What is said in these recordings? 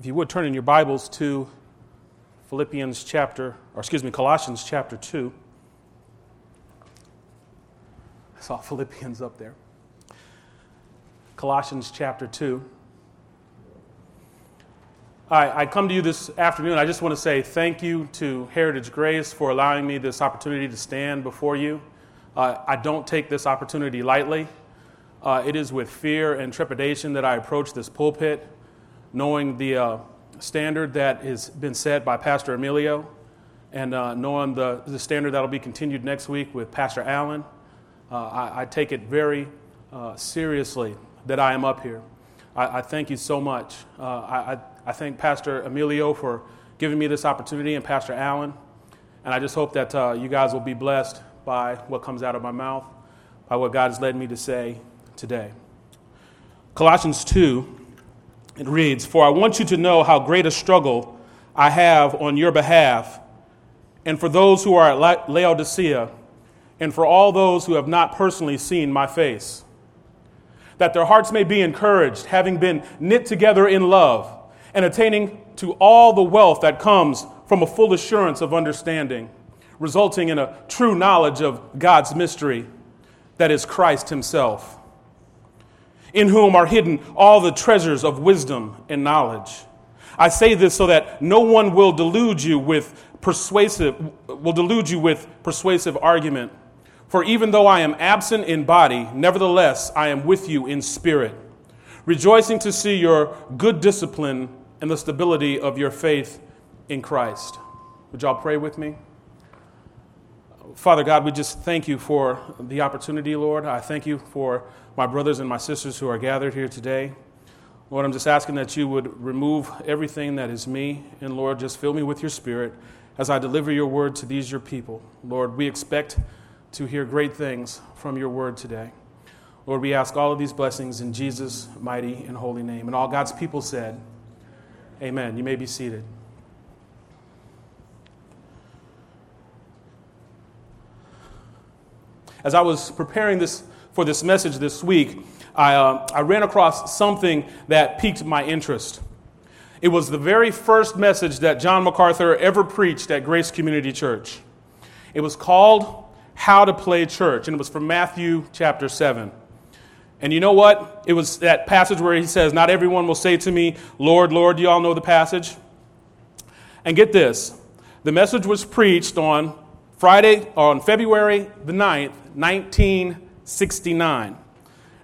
If you would turn in your Bibles to Philippians chapter, or excuse me, Colossians chapter 2. I saw Philippians up there. Colossians chapter 2. I, I come to you this afternoon. I just want to say thank you to Heritage Grace for allowing me this opportunity to stand before you. Uh, I don't take this opportunity lightly. Uh, it is with fear and trepidation that I approach this pulpit knowing the uh, standard that has been set by Pastor Emilio and uh, knowing the, the standard that will be continued next week with Pastor Allen, uh, I, I, take it very uh, seriously that I am up here. I, I thank you so much. Uh, I, I, thank Pastor Emilio for giving me this opportunity and Pastor Allen. And I just hope that uh, you guys will be blessed by what comes out of my mouth, by what God has led me to say today. Colossians 2 it reads, For I want you to know how great a struggle I have on your behalf, and for those who are at Laodicea, and for all those who have not personally seen my face, that their hearts may be encouraged, having been knit together in love, and attaining to all the wealth that comes from a full assurance of understanding, resulting in a true knowledge of God's mystery, that is Christ Himself in whom are hidden all the treasures of wisdom and knowledge. I say this so that no one will delude you with persuasive will delude you with persuasive argument. For even though I am absent in body, nevertheless I am with you in spirit, rejoicing to see your good discipline and the stability of your faith in Christ. Would y'all pray with me? Father God, we just thank you for the opportunity, Lord. I thank you for my brothers and my sisters who are gathered here today. Lord, I'm just asking that you would remove everything that is me, and Lord, just fill me with your spirit as I deliver your word to these, your people. Lord, we expect to hear great things from your word today. Lord, we ask all of these blessings in Jesus' mighty and holy name. And all God's people said, Amen. You may be seated. As I was preparing this for this message this week, I, uh, I ran across something that piqued my interest. It was the very first message that John MacArthur ever preached at Grace Community Church. It was called How to Play Church, and it was from Matthew chapter 7. And you know what? It was that passage where he says, Not everyone will say to me, Lord, Lord. You all know the passage? And get this the message was preached on Friday, on February the 9th, 19 69.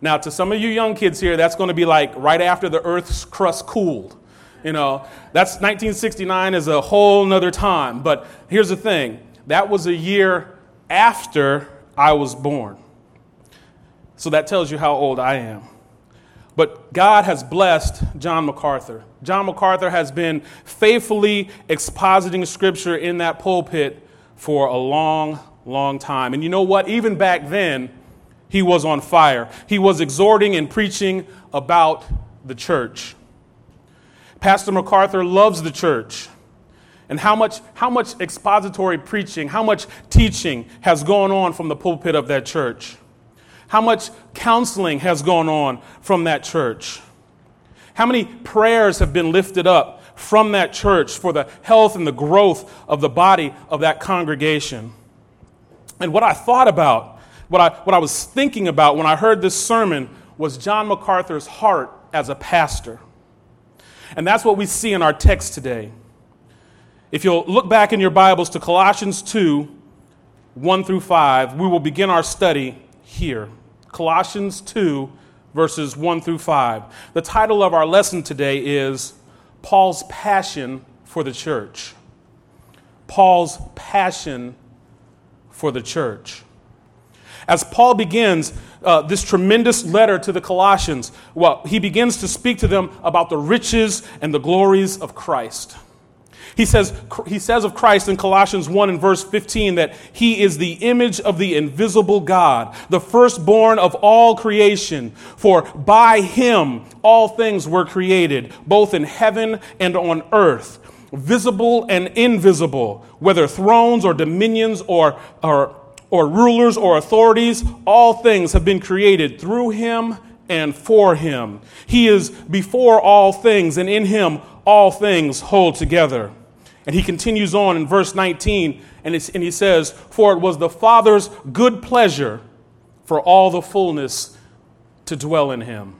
Now, to some of you young kids here, that's going to be like right after the Earth's crust cooled. You know, that's 1969 is a whole nother time. But here's the thing that was a year after I was born. So that tells you how old I am. But God has blessed John MacArthur. John MacArthur has been faithfully expositing scripture in that pulpit for a long, long time. And you know what? Even back then, he was on fire. He was exhorting and preaching about the church. Pastor MacArthur loves the church. And how much, how much expository preaching, how much teaching has gone on from the pulpit of that church? How much counseling has gone on from that church? How many prayers have been lifted up from that church for the health and the growth of the body of that congregation? And what I thought about what I, what I was thinking about when I heard this sermon was John MacArthur's heart as a pastor. And that's what we see in our text today. If you'll look back in your Bibles to Colossians 2 1 through 5, we will begin our study here. Colossians 2, verses 1 through 5. The title of our lesson today is Paul's Passion for the Church. Paul's Passion for the Church as Paul begins uh, this tremendous letter to the Colossians, well, he begins to speak to them about the riches and the glories of Christ. He says, he says of Christ in Colossians 1 and verse 15 that he is the image of the invisible God, the firstborn of all creation. For by him all things were created, both in heaven and on earth, visible and invisible, whether thrones or dominions or, or or rulers or authorities, all things have been created through him and for him. He is before all things, and in him all things hold together. And he continues on in verse 19, and, and he says, For it was the Father's good pleasure for all the fullness to dwell in him.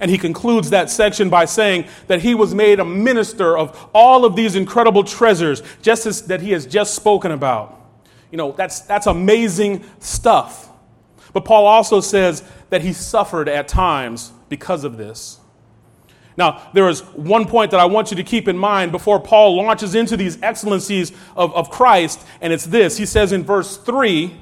And he concludes that section by saying that he was made a minister of all of these incredible treasures, just as that he has just spoken about. You know, that's, that's amazing stuff. But Paul also says that he suffered at times because of this. Now, there is one point that I want you to keep in mind before Paul launches into these excellencies of, of Christ, and it's this. He says in verse 3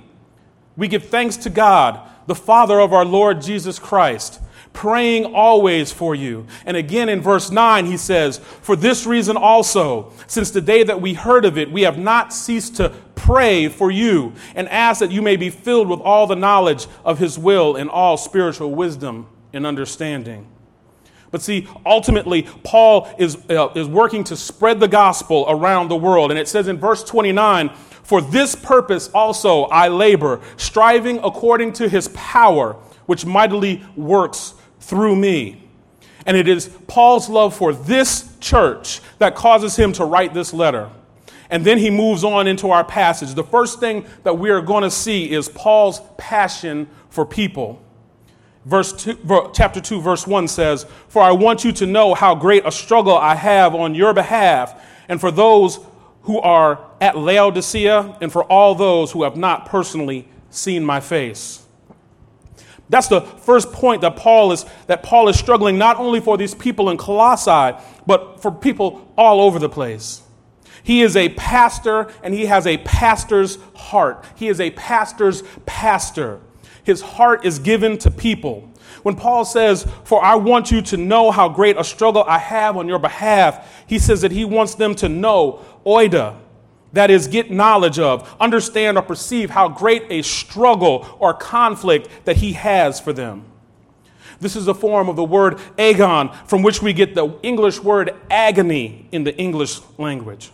We give thanks to God, the Father of our Lord Jesus Christ praying always for you. And again in verse 9, he says, For this reason also, since the day that we heard of it, we have not ceased to pray for you and ask that you may be filled with all the knowledge of his will and all spiritual wisdom and understanding. But see, ultimately, Paul is, uh, is working to spread the gospel around the world. And it says in verse 29, For this purpose also I labor, striving according to his power, which mightily works through me. And it is Paul's love for this church that causes him to write this letter. And then he moves on into our passage. The first thing that we are going to see is Paul's passion for people. Verse two, chapter 2, verse 1 says, For I want you to know how great a struggle I have on your behalf, and for those who are at Laodicea, and for all those who have not personally seen my face. That's the first point that Paul is that Paul is struggling not only for these people in Colossae, but for people all over the place. He is a pastor and he has a pastor's heart. He is a pastor's pastor. His heart is given to people. When Paul says, For I want you to know how great a struggle I have on your behalf, he says that he wants them to know oida, that is, get knowledge of, understand, or perceive how great a struggle or conflict that he has for them. This is a form of the word agon, from which we get the English word agony in the English language.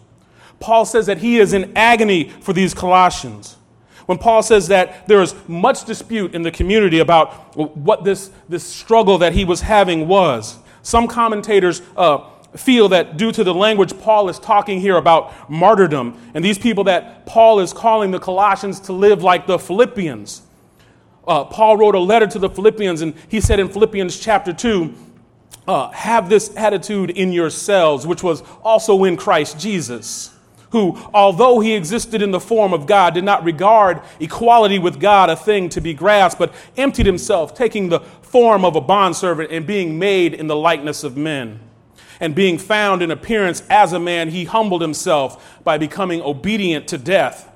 Paul says that he is in agony for these Colossians. When Paul says that there is much dispute in the community about what this, this struggle that he was having was, some commentators uh, feel that due to the language Paul is talking here about martyrdom, and these people that Paul is calling the Colossians to live like the Philippians. Uh, Paul wrote a letter to the Philippians, and he said in Philippians chapter 2, uh, have this attitude in yourselves, which was also in Christ Jesus, who, although he existed in the form of God, did not regard equality with God a thing to be grasped, but emptied himself, taking the form of a bondservant and being made in the likeness of men and being found in appearance as a man, he humbled himself by becoming obedient to death,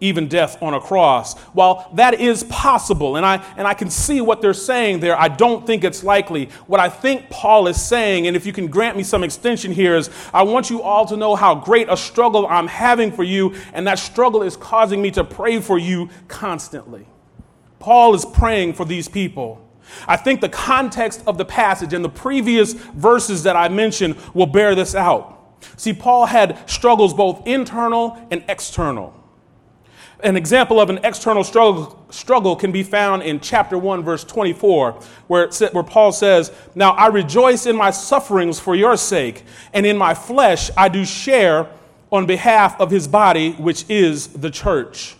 even death on a cross. While that is possible, and I, and I can see what they're saying there, I don't think it's likely. What I think Paul is saying, and if you can grant me some extension here, is I want you all to know how great a struggle I'm having for you, and that struggle is causing me to pray for you constantly. Paul is praying for these people. I think the context of the passage and the previous verses that I mentioned will bear this out. See, Paul had struggles both internal and external. An example of an external struggle, struggle can be found in chapter 1, verse 24, where, it, where Paul says, Now I rejoice in my sufferings for your sake, and in my flesh I do share on behalf of his body, which is the church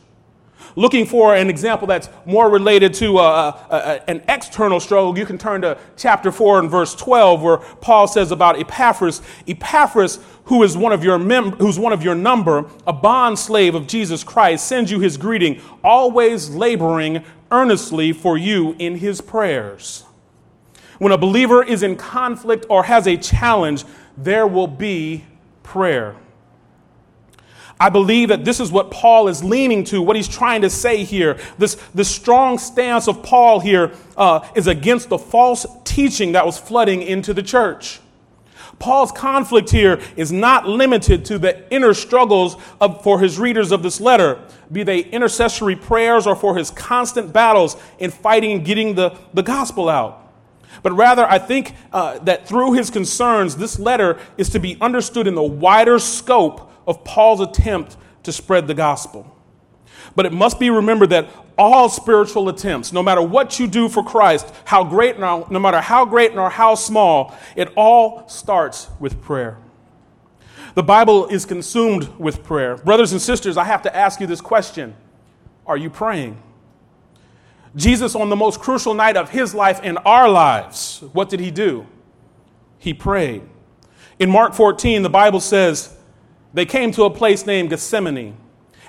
looking for an example that's more related to uh, uh, uh, an external struggle, you can turn to chapter 4 and verse 12, where Paul says about Epaphras Epaphras, who is one of your mem- who's one of your number, a bond slave of Jesus Christ, sends you his greeting, always laboring earnestly for you in his prayers. When a believer is in conflict or has a challenge, there will be prayer. I believe that this is what Paul is leaning to, what he's trying to say here. This, this strong stance of Paul here uh, is against the false teaching that was flooding into the church. Paul's conflict here is not limited to the inner struggles of, for his readers of this letter, be they intercessory prayers or for his constant battles in fighting and getting the, the gospel out. But rather, I think uh, that through his concerns, this letter is to be understood in the wider scope of Paul's attempt to spread the gospel. But it must be remembered that all spiritual attempts, no matter what you do for Christ, how great, no, matter how great nor how small, it all starts with prayer. The Bible is consumed with prayer. Brothers and sisters, I have to ask you this question Are you praying? Jesus, on the most crucial night of his life and our lives, what did he do? He prayed. In Mark 14, the Bible says, they came to a place named Gethsemane,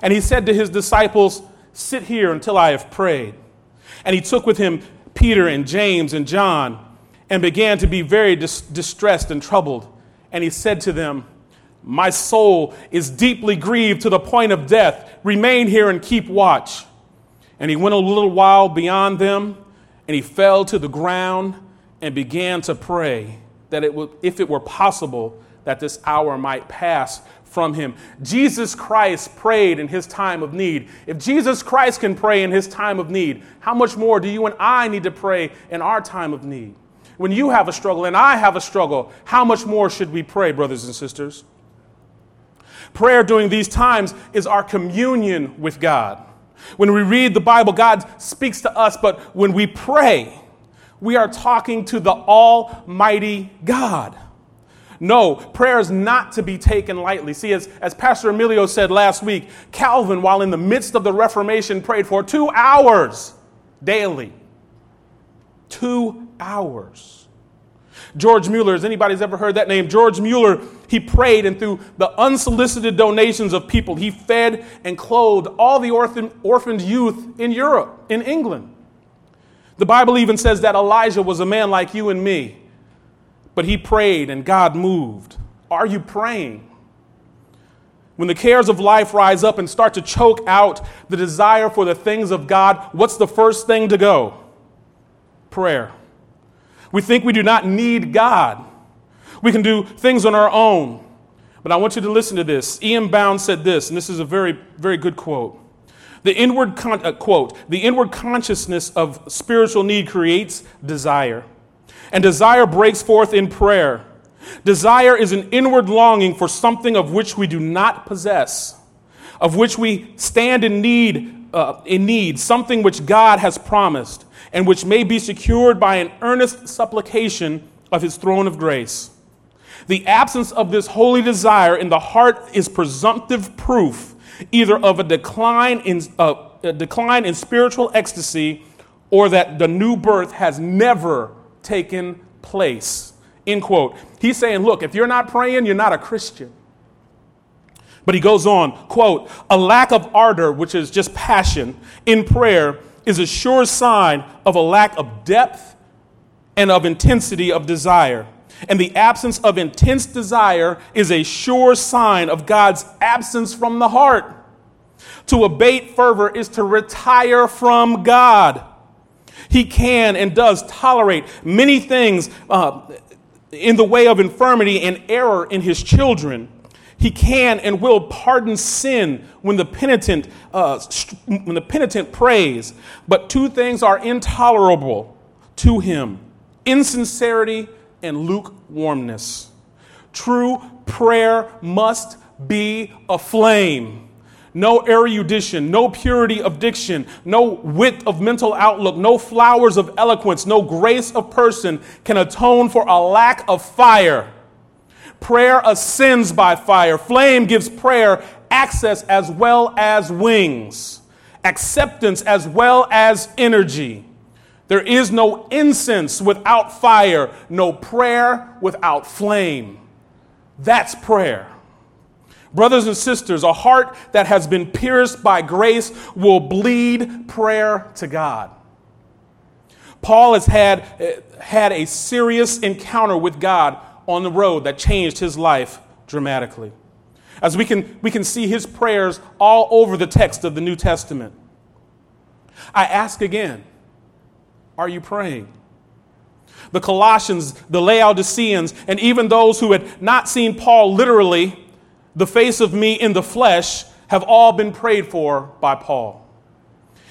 and he said to his disciples, Sit here until I have prayed. And he took with him Peter and James and John and began to be very dis- distressed and troubled. And he said to them, My soul is deeply grieved to the point of death. Remain here and keep watch. And he went a little while beyond them, and he fell to the ground and began to pray that it would, if it were possible, that this hour might pass from him. Jesus Christ prayed in his time of need. If Jesus Christ can pray in his time of need, how much more do you and I need to pray in our time of need? When you have a struggle and I have a struggle, how much more should we pray, brothers and sisters? Prayer during these times is our communion with God. When we read the Bible, God speaks to us, but when we pray, we are talking to the Almighty God. No, prayer is not to be taken lightly. See, as, as Pastor Emilio said last week, Calvin, while in the midst of the Reformation, prayed for two hours daily. Two hours. George Mueller, has anybody's ever heard that name? George Mueller, he prayed, and through the unsolicited donations of people, he fed and clothed all the orphan, orphaned youth in Europe, in England. The Bible even says that Elijah was a man like you and me, but he prayed and God moved. Are you praying? When the cares of life rise up and start to choke out the desire for the things of God, what's the first thing to go? Prayer. We think we do not need God. We can do things on our own. But I want you to listen to this. E.M. Bounds said this, and this is a very, very good quote. The inward con- uh, quote, the inward consciousness of spiritual need creates desire. And desire breaks forth in prayer. Desire is an inward longing for something of which we do not possess, of which we stand in need, uh, in need, something which God has promised and which may be secured by an earnest supplication of his throne of grace. The absence of this holy desire in the heart is presumptive proof either of a decline in, uh, a decline in spiritual ecstasy or that the new birth has never taken place. End quote. He's saying, look, if you're not praying, you're not a Christian. But he goes on, quote, a lack of ardor, which is just passion, in prayer is a sure sign of a lack of depth and of intensity of desire. And the absence of intense desire is a sure sign of God's absence from the heart. To abate fervor is to retire from God. He can and does tolerate many things uh, in the way of infirmity and error in his children. He can and will pardon sin when the penitent, uh, when the penitent prays. But two things are intolerable to him insincerity and lukewarmness. True prayer must be a flame no erudition, no purity of diction, no width of mental outlook, no flowers of eloquence, no grace of person can atone for a lack of fire. Prayer ascends by fire. Flame gives prayer access as well as wings, acceptance as well as energy. There is no incense without fire, no prayer without flame. That's prayer. Brothers and sisters, a heart that has been pierced by grace will bleed prayer to God. Paul has had, had a serious encounter with God on the road that changed his life dramatically. As we can, we can see his prayers all over the text of the New Testament. I ask again are you praying? The Colossians, the Laodiceans, and even those who had not seen Paul literally the face of me in the flesh have all been prayed for by Paul.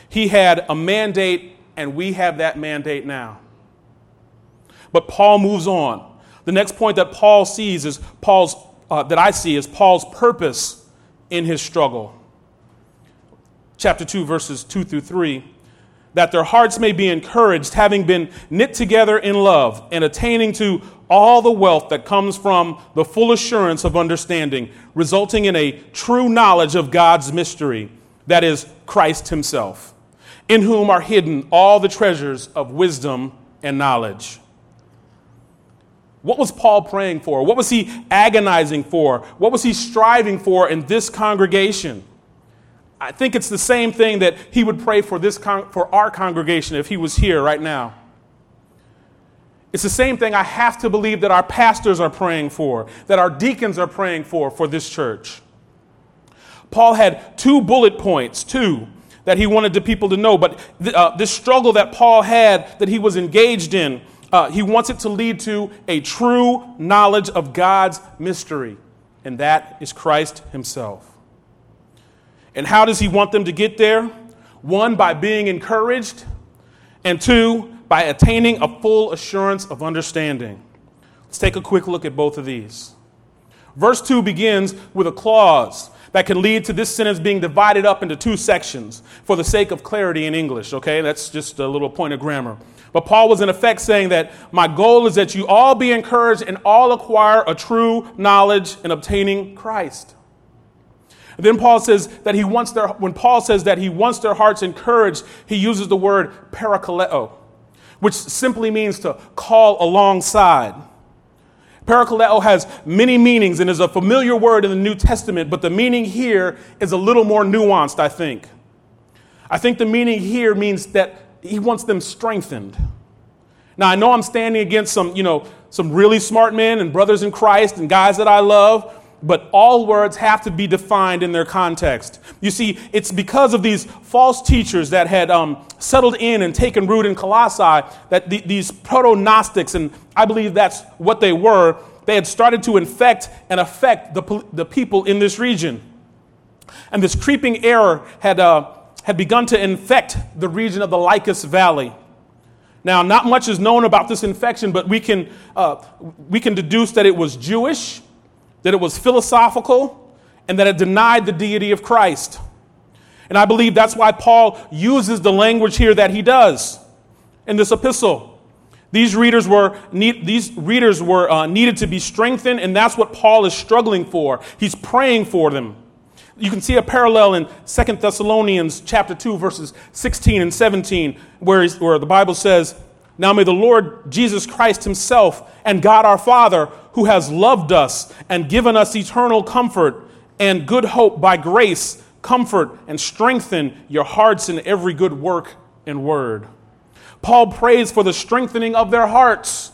He had a mandate, and we have that mandate now. But Paul moves on. The next point that Paul sees is Paul's, uh, that I see is Paul's purpose in his struggle. chapter 2, verses 2 through 3, that their hearts may be encouraged, having been knit together in love, and attaining to all the wealth that comes from the full assurance of understanding, resulting in a true knowledge of God's mystery, that is, Christ Himself, in whom are hidden all the treasures of wisdom and knowledge. What was Paul praying for? What was he agonizing for? What was he striving for in this congregation? I think it's the same thing that he would pray for, this con- for our congregation if he was here right now. It's the same thing I have to believe that our pastors are praying for, that our deacons are praying for for this church. Paul had two bullet points, two, that he wanted the people to know. But th- uh, this struggle that Paul had, that he was engaged in, uh, he wants it to lead to a true knowledge of God's mystery, and that is Christ Himself. And how does He want them to get there? One, by being encouraged, and two, by attaining a full assurance of understanding. Let's take a quick look at both of these. Verse 2 begins with a clause that can lead to this sentence being divided up into two sections for the sake of clarity in English, okay? That's just a little point of grammar. But Paul was in effect saying that my goal is that you all be encouraged and all acquire a true knowledge in obtaining Christ. And then Paul says that he wants their, when Paul says that he wants their hearts encouraged, he uses the word parakaleo, which simply means to call alongside. Parakaleo has many meanings and is a familiar word in the New Testament, but the meaning here is a little more nuanced, I think. I think the meaning here means that he wants them strengthened. Now, I know I'm standing against some, you know, some really smart men and brothers in Christ and guys that I love, but all words have to be defined in their context. You see, it's because of these false teachers that had um, settled in and taken root in Colossae that the, these proto Gnostics, and I believe that's what they were, they had started to infect and affect the, the people in this region. And this creeping error had uh, had begun to infect the region of the Lycus Valley. Now, not much is known about this infection, but we can, uh, we can deduce that it was Jewish, that it was philosophical, and that it denied the deity of Christ. And I believe that's why Paul uses the language here that he does in this epistle. These readers were, need, these readers were uh, needed to be strengthened, and that's what Paul is struggling for. He's praying for them. You can see a parallel in 2 Thessalonians chapter 2, verses 16 and 17, where, where the Bible says, Now may the Lord Jesus Christ himself and God our Father, who has loved us and given us eternal comfort and good hope by grace, comfort and strengthen your hearts in every good work and word. Paul prays for the strengthening of their hearts.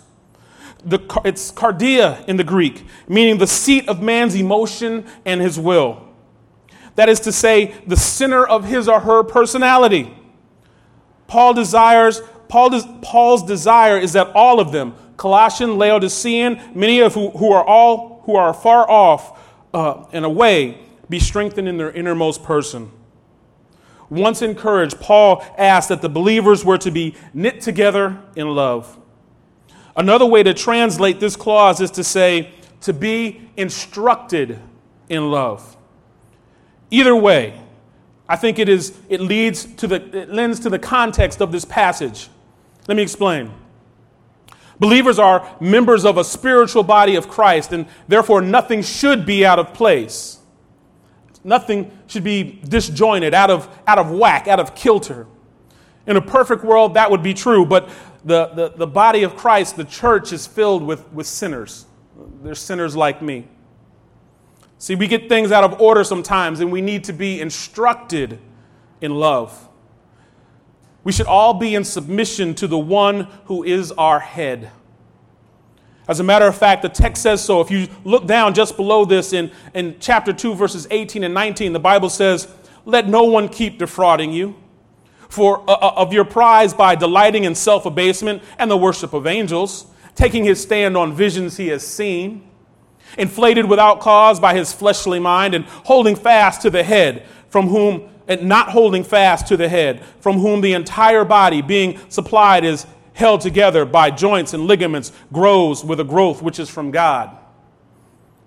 The, it's cardia in the Greek, meaning the seat of man's emotion and his will. That is to say, the center of his or her personality. Paul desires, Paul Paul's desire is that all of them, Colossian, Laodicean, many of who, who are all who are far off uh, and away, be strengthened in their innermost person. Once encouraged, Paul asked that the believers were to be knit together in love. Another way to translate this clause is to say, to be instructed in love. Either way, I think it is it leads to the it lends to the context of this passage. Let me explain. Believers are members of a spiritual body of Christ, and therefore nothing should be out of place. Nothing should be disjointed, out of, out of whack, out of kilter. In a perfect world, that would be true, but the, the, the body of Christ, the church, is filled with, with sinners. There's sinners like me. See, we get things out of order sometimes, and we need to be instructed in love. We should all be in submission to the one who is our head. As a matter of fact, the text says so. If you look down just below this in, in chapter 2, verses 18 and 19, the Bible says, Let no one keep defrauding you for, uh, uh of your prize by delighting in self abasement and the worship of angels, taking his stand on visions he has seen inflated without cause by his fleshly mind, and holding fast to the head, from whom, and not holding fast to the head, from whom the entire body, being supplied, is held together by joints and ligaments, grows with a growth which is from God.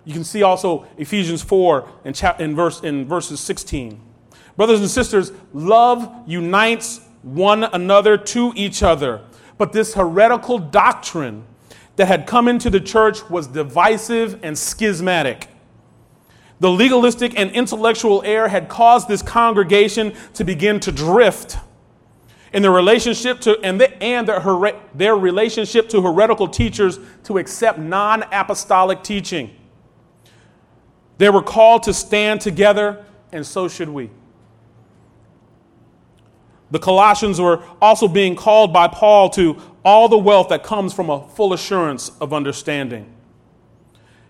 You can see also Ephesians 4 in, chap- in, verse, in verses 16. Brothers and sisters, love unites one another to each other. But this heretical doctrine that had come into the church was divisive and schismatic. The legalistic and intellectual air had caused this congregation to begin to drift in their relationship to and, the, and their, their relationship to heretical teachers to accept non-apostolic teaching. They were called to stand together, and so should we. The Colossians were also being called by Paul to all the wealth that comes from a full assurance of understanding.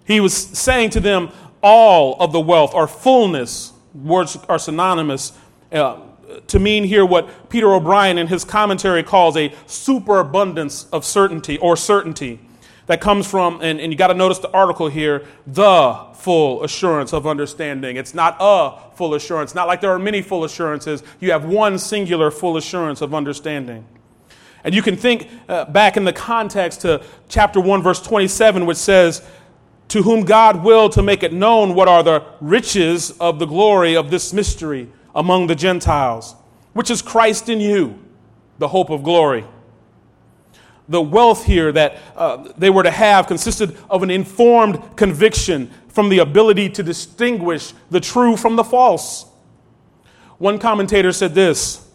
He was saying to them, all of the wealth or fullness, words are synonymous, uh, to mean here what Peter O'Brien in his commentary calls a superabundance of certainty or certainty that comes from, and, and you got to notice the article here, the full assurance of understanding. It's not a full assurance, not like there are many full assurances. You have one singular full assurance of understanding. And you can think uh, back in the context to chapter 1, verse 27, which says, To whom God willed to make it known what are the riches of the glory of this mystery among the Gentiles, which is Christ in you, the hope of glory. The wealth here that uh, they were to have consisted of an informed conviction from the ability to distinguish the true from the false. One commentator said this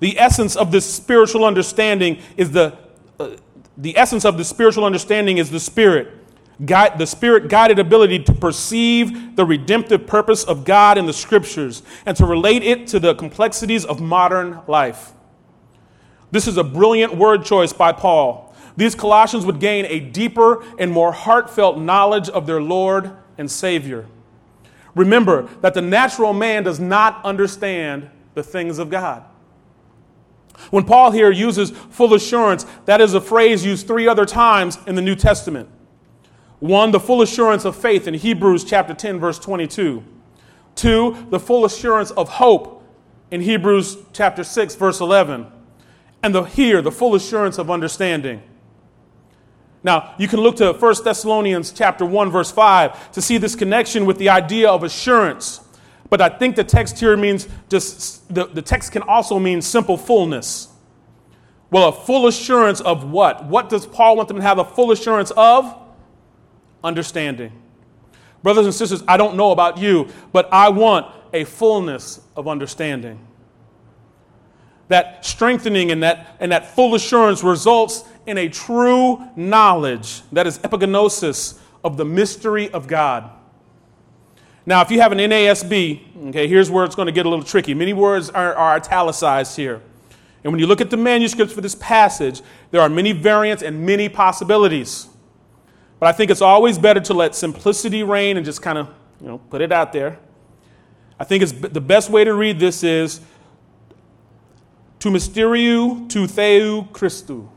The essence of this spiritual understanding is the, uh, the essence of the spiritual understanding is the Spirit guide, the Spirit guided ability to perceive the redemptive purpose of God in the Scriptures and to relate it to the complexities of modern life. This is a brilliant word choice by Paul. These Colossians would gain a deeper and more heartfelt knowledge of their Lord and Savior. Remember that the natural man does not understand the things of God. When Paul here uses full assurance, that is a phrase used three other times in the New Testament. One, the full assurance of faith in Hebrews chapter 10, verse 22. Two, the full assurance of hope in Hebrews chapter 6, verse 11. And the, here, the full assurance of understanding. Now, you can look to 1 Thessalonians chapter 1, verse 5 to see this connection with the idea of assurance. But I think the text here means just, the, the text can also mean simple fullness. Well, a full assurance of what? What does Paul want them to have a full assurance of? Understanding. Brothers and sisters, I don't know about you, but I want a fullness of understanding. That strengthening and that, and that full assurance results in a true knowledge, that is epignosis, of the mystery of God. Now, if you have an NASB, okay, here's where it's going to get a little tricky. Many words are, are italicized here. And when you look at the manuscripts for this passage, there are many variants and many possibilities. But I think it's always better to let simplicity reign and just kind of, you know, put it out there. I think it's the best way to read this is to mysteriou to theou Christou.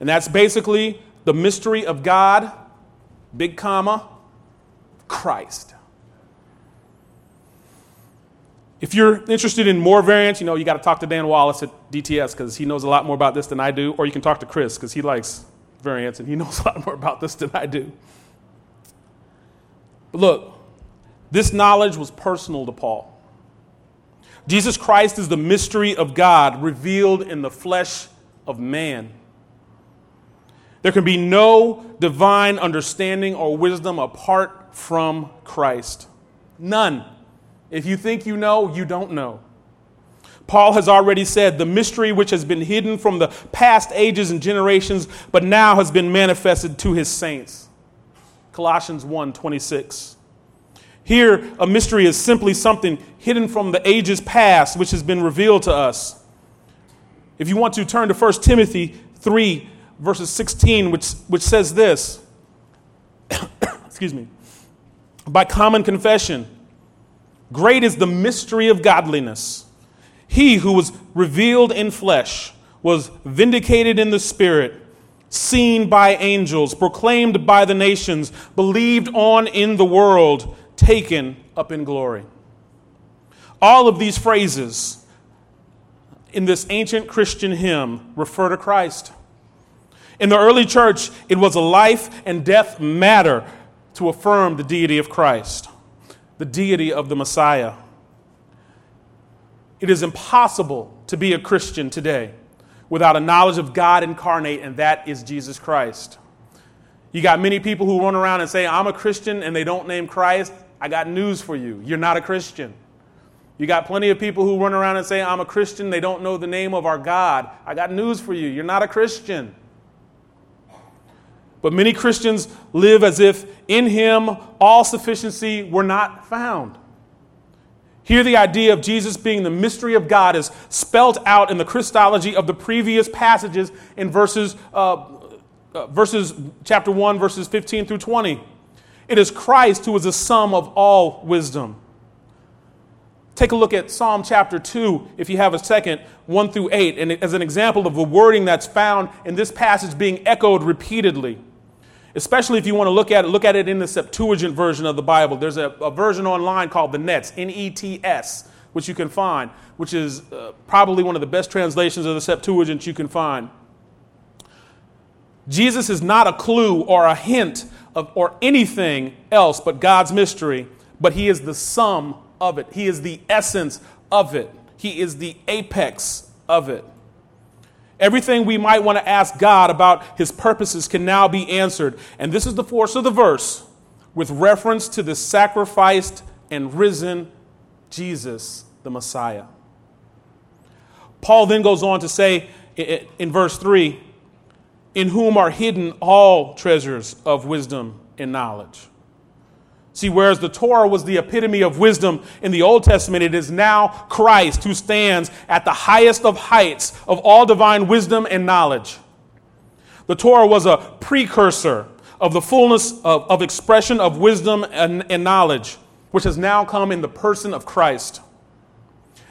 And that's basically the mystery of God, big comma, Christ. If you're interested in more variants, you know, you got to talk to Dan Wallace at DTS because he knows a lot more about this than I do, or you can talk to Chris because he likes variants, and he knows a lot more about this than I do. But look, this knowledge was personal to Paul. Jesus Christ is the mystery of God revealed in the flesh of man. There can be no divine understanding or wisdom apart from Christ. None. If you think you know, you don't know. Paul has already said the mystery which has been hidden from the past ages and generations, but now has been manifested to his saints. Colossians 1 26. Here, a mystery is simply something hidden from the ages past, which has been revealed to us. If you want to turn to 1 Timothy 3, verses 16, which, which says this Excuse me. By common confession, great is the mystery of godliness. He who was revealed in flesh was vindicated in the Spirit, seen by angels, proclaimed by the nations, believed on in the world, taken up in glory. All of these phrases in this ancient Christian hymn refer to Christ. In the early church, it was a life and death matter to affirm the deity of Christ, the deity of the Messiah. It is impossible to be a Christian today without a knowledge of God incarnate, and that is Jesus Christ. You got many people who run around and say, I'm a Christian, and they don't name Christ. I got news for you. You're not a Christian. You got plenty of people who run around and say, I'm a Christian, they don't know the name of our God. I got news for you. You're not a Christian. But many Christians live as if in Him all sufficiency were not found. Here, the idea of Jesus being the mystery of God is spelled out in the Christology of the previous passages in verses, uh, uh, verses chapter 1, verses 15 through 20. It is Christ who is the sum of all wisdom. Take a look at Psalm chapter 2, if you have a second, 1 through 8, and as an example of the wording that's found in this passage being echoed repeatedly. Especially if you want to look at it, look at it in the Septuagint version of the Bible. There's a, a version online called the Nets, N E T S, which you can find, which is uh, probably one of the best translations of the Septuagint you can find. Jesus is not a clue or a hint of, or anything else but God's mystery, but he is the sum of it. He is the essence of it. He is the apex of it. Everything we might want to ask God about his purposes can now be answered. And this is the force of the verse with reference to the sacrificed and risen Jesus, the Messiah. Paul then goes on to say in verse 3 in whom are hidden all treasures of wisdom and knowledge. See, whereas the Torah was the epitome of wisdom in the Old Testament, it is now Christ who stands at the highest of heights of all divine wisdom and knowledge. The Torah was a precursor of the fullness of, of expression of wisdom and, and knowledge, which has now come in the person of Christ.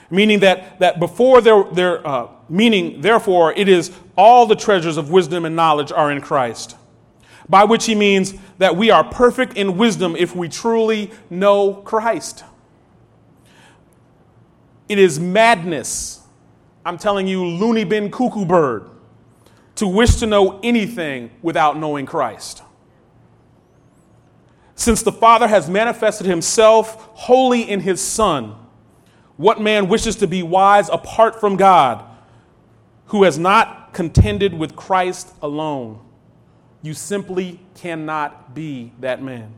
Meaning that, that before their, their uh, meaning, therefore, it is all the treasures of wisdom and knowledge are in Christ by which he means that we are perfect in wisdom if we truly know Christ. It is madness, I'm telling you, loony bin cuckoo bird, to wish to know anything without knowing Christ. Since the Father has manifested himself wholly in his Son, what man wishes to be wise apart from God, who has not contended with Christ alone? You simply cannot be that man.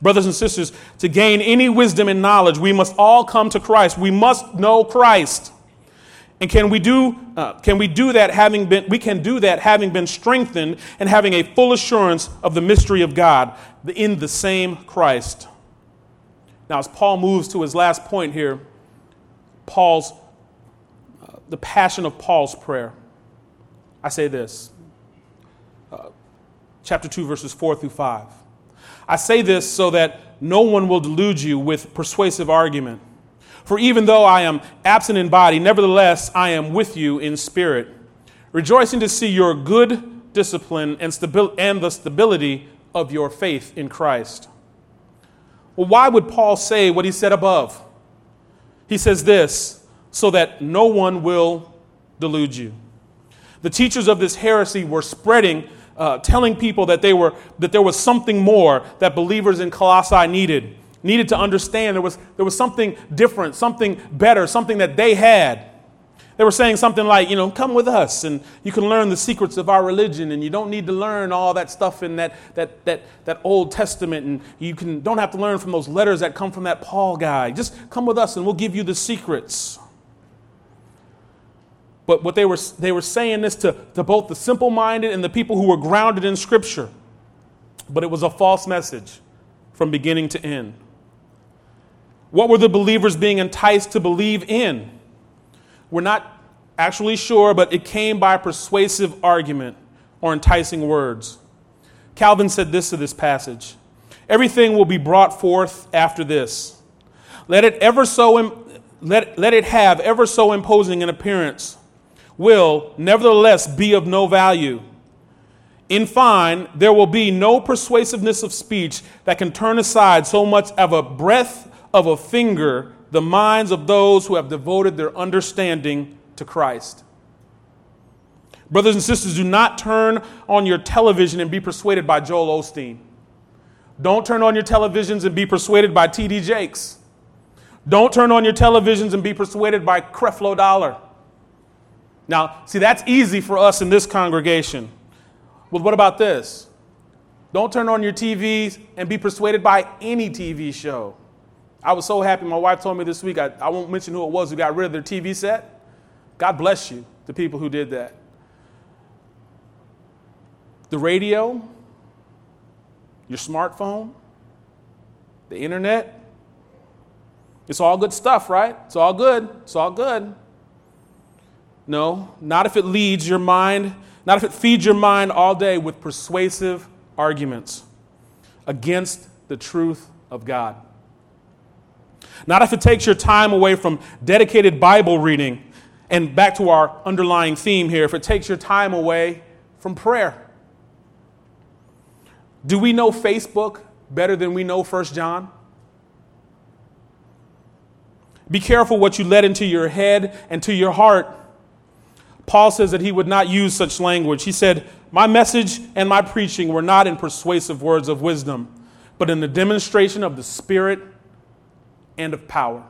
Brothers and sisters, to gain any wisdom and knowledge, we must all come to Christ. We must know Christ. And can we do uh, can we do that having been we can do that having been strengthened and having a full assurance of the mystery of God in the same Christ. Now as Paul moves to his last point here, Paul's uh, the passion of Paul's prayer. I say this chapter 2, verses 4 through 5. I say this so that no one will delude you with persuasive argument. For even though I am absent in body, nevertheless I am with you in spirit, rejoicing to see your good discipline and, and the stability of your faith in Christ. Well, why would Paul say what he said above? He says this so that no one will delude you. The teachers of this heresy were spreading uh, telling people that, they were, that there was something more that believers in Colossae needed, needed to understand. There was, there was something different, something better, something that they had. They were saying something like, you know, come with us and you can learn the secrets of our religion and you don't need to learn all that stuff in that, that, that, that Old Testament and you can, don't have to learn from those letters that come from that Paul guy. Just come with us and we'll give you the secrets. But what they were, they were saying this to, to both the simple minded and the people who were grounded in Scripture. But it was a false message from beginning to end. What were the believers being enticed to believe in? We're not actually sure, but it came by persuasive argument or enticing words. Calvin said this to this passage Everything will be brought forth after this. Let it ever so let, let it have ever so imposing an appearance will nevertheless be of no value. In fine, there will be no persuasiveness of speech that can turn aside so much of a breath of a finger the minds of those who have devoted their understanding to Christ. Brothers and sisters, do not turn on your television and be persuaded by Joel Osteen. Don't turn on your televisions and be persuaded by T.D. Jakes. Don't turn on your televisions and be persuaded by Creflo Dollar. Now, see, that's easy for us in this congregation. Well, what about this? Don't turn on your TVs and be persuaded by any TV show. I was so happy. My wife told me this week, I, I won't mention who it was who got rid of their TV set. God bless you, the people who did that. The radio, your smartphone, the internet, it's all good stuff, right? It's all good. It's all good. No, not if it leads your mind, not if it feeds your mind all day with persuasive arguments against the truth of God. Not if it takes your time away from dedicated Bible reading, and back to our underlying theme here, if it takes your time away from prayer. Do we know Facebook better than we know 1 John? Be careful what you let into your head and to your heart. Paul says that he would not use such language. He said, My message and my preaching were not in persuasive words of wisdom, but in the demonstration of the Spirit and of power.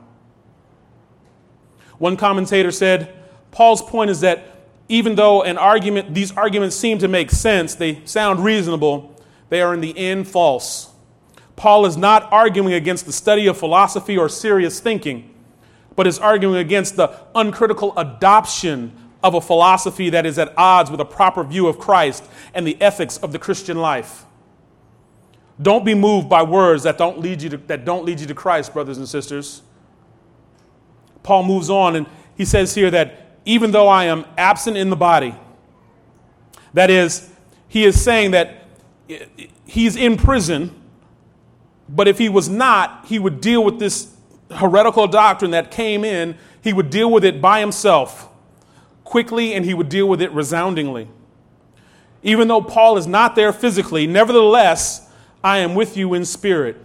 One commentator said, Paul's point is that even though an argument, these arguments seem to make sense, they sound reasonable, they are in the end false. Paul is not arguing against the study of philosophy or serious thinking but is arguing against the uncritical adoption of a philosophy that is at odds with a proper view of Christ and the ethics of the Christian life. Don't be moved by words that don't lead you to, that don't lead you to Christ, brothers and sisters. Paul moves on and he says here that even though I am absent in the body, that is, he is saying that he's in prison, but if he was not, he would deal with this heretical doctrine that came in, he would deal with it by himself quickly and he would deal with it resoundingly. Even though Paul is not there physically, nevertheless, I am with you in spirit.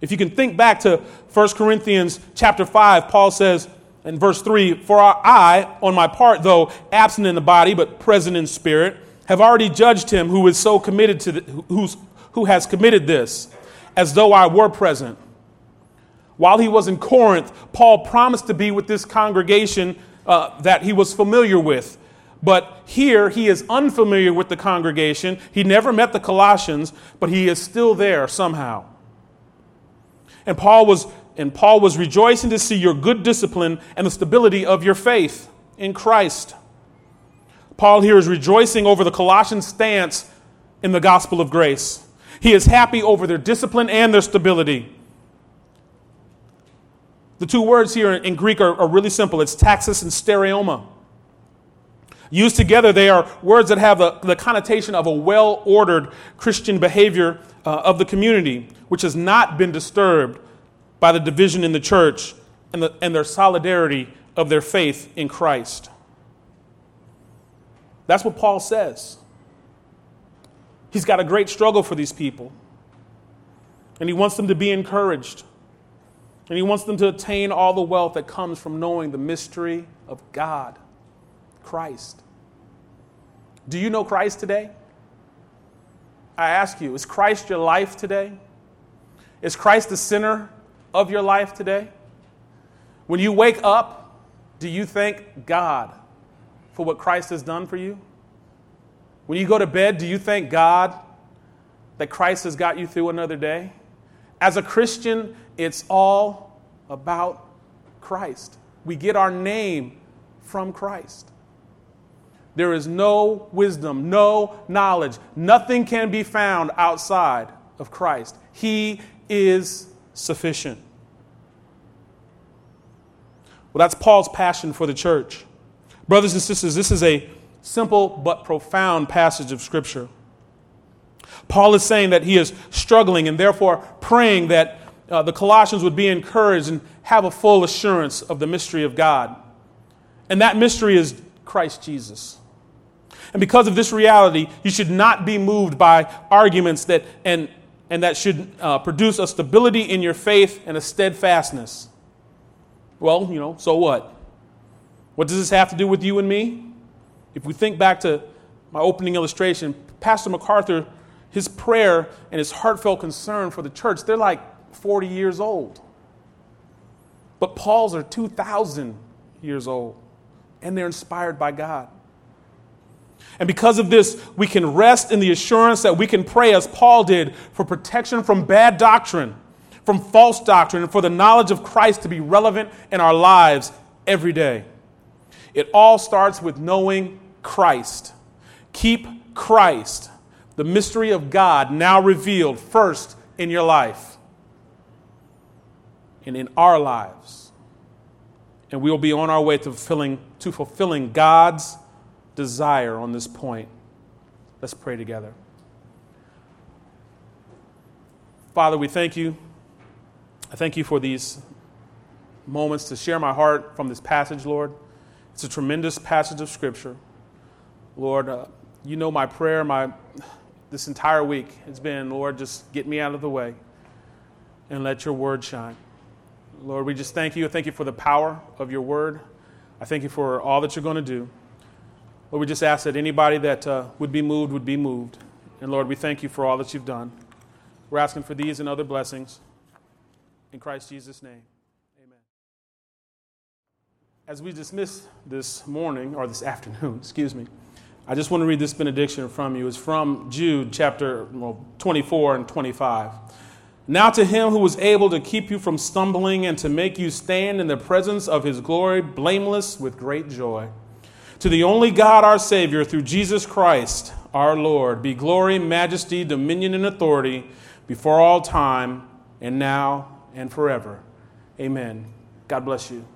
If you can think back to 1 Corinthians chapter 5, Paul says in verse 3 For I, on my part, though absent in the body, but present in spirit, have already judged him who is so committed to the, who's, who has committed this, as though I were present. While he was in Corinth, Paul promised to be with this congregation uh, that he was familiar with. But here he is unfamiliar with the congregation. He never met the Colossians, but he is still there somehow. And Paul was and Paul was rejoicing to see your good discipline and the stability of your faith in Christ. Paul here is rejoicing over the Colossian stance in the gospel of grace. He is happy over their discipline and their stability. The two words here in Greek are, are really simple it's taxis and stereoma. Used together, they are words that have a, the connotation of a well ordered Christian behavior uh, of the community, which has not been disturbed by the division in the church and, the, and their solidarity of their faith in Christ. That's what Paul says. He's got a great struggle for these people, and he wants them to be encouraged. And he wants them to attain all the wealth that comes from knowing the mystery of God, Christ. Do you know Christ today? I ask you, is Christ your life today? Is Christ the center of your life today? When you wake up, do you thank God for what Christ has done for you? When you go to bed, do you thank God that Christ has got you through another day? As a Christian, it's all about Christ. We get our name from Christ. There is no wisdom, no knowledge, nothing can be found outside of Christ. He is sufficient. Well, that's Paul's passion for the church. Brothers and sisters, this is a simple but profound passage of Scripture. Paul is saying that he is struggling and therefore praying that uh, the Colossians would be encouraged and have a full assurance of the mystery of God. And that mystery is Christ Jesus. And because of this reality, you should not be moved by arguments that, and, and that should uh, produce a stability in your faith and a steadfastness. Well, you know, so what? What does this have to do with you and me? If we think back to my opening illustration, Pastor MacArthur, his prayer and his heartfelt concern for the church, they're like 40 years old. But Paul's are 2,000 years old, and they're inspired by God. And because of this, we can rest in the assurance that we can pray as Paul did for protection from bad doctrine, from false doctrine, and for the knowledge of Christ to be relevant in our lives every day. It all starts with knowing Christ. Keep Christ, the mystery of God now revealed first in your life and in our lives. And we'll be on our way to fulfilling, to fulfilling God's desire on this point. Let's pray together. Father, we thank you. I thank you for these moments to share my heart from this passage, Lord. It's a tremendous passage of Scripture. Lord, uh, you know my prayer, my this entire week has been, Lord, just get me out of the way and let your word shine. Lord, we just thank you. Thank you for the power of your word. I thank you for all that you're going to do. Lord, we just ask that anybody that uh, would be moved would be moved. And Lord, we thank you for all that you've done. We're asking for these and other blessings. In Christ Jesus' name, amen. As we dismiss this morning, or this afternoon, excuse me, I just want to read this benediction from you. It's from Jude chapter 24 and 25. Now to him who was able to keep you from stumbling and to make you stand in the presence of his glory blameless with great joy. To the only God, our Savior, through Jesus Christ, our Lord, be glory, majesty, dominion, and authority before all time, and now and forever. Amen. God bless you.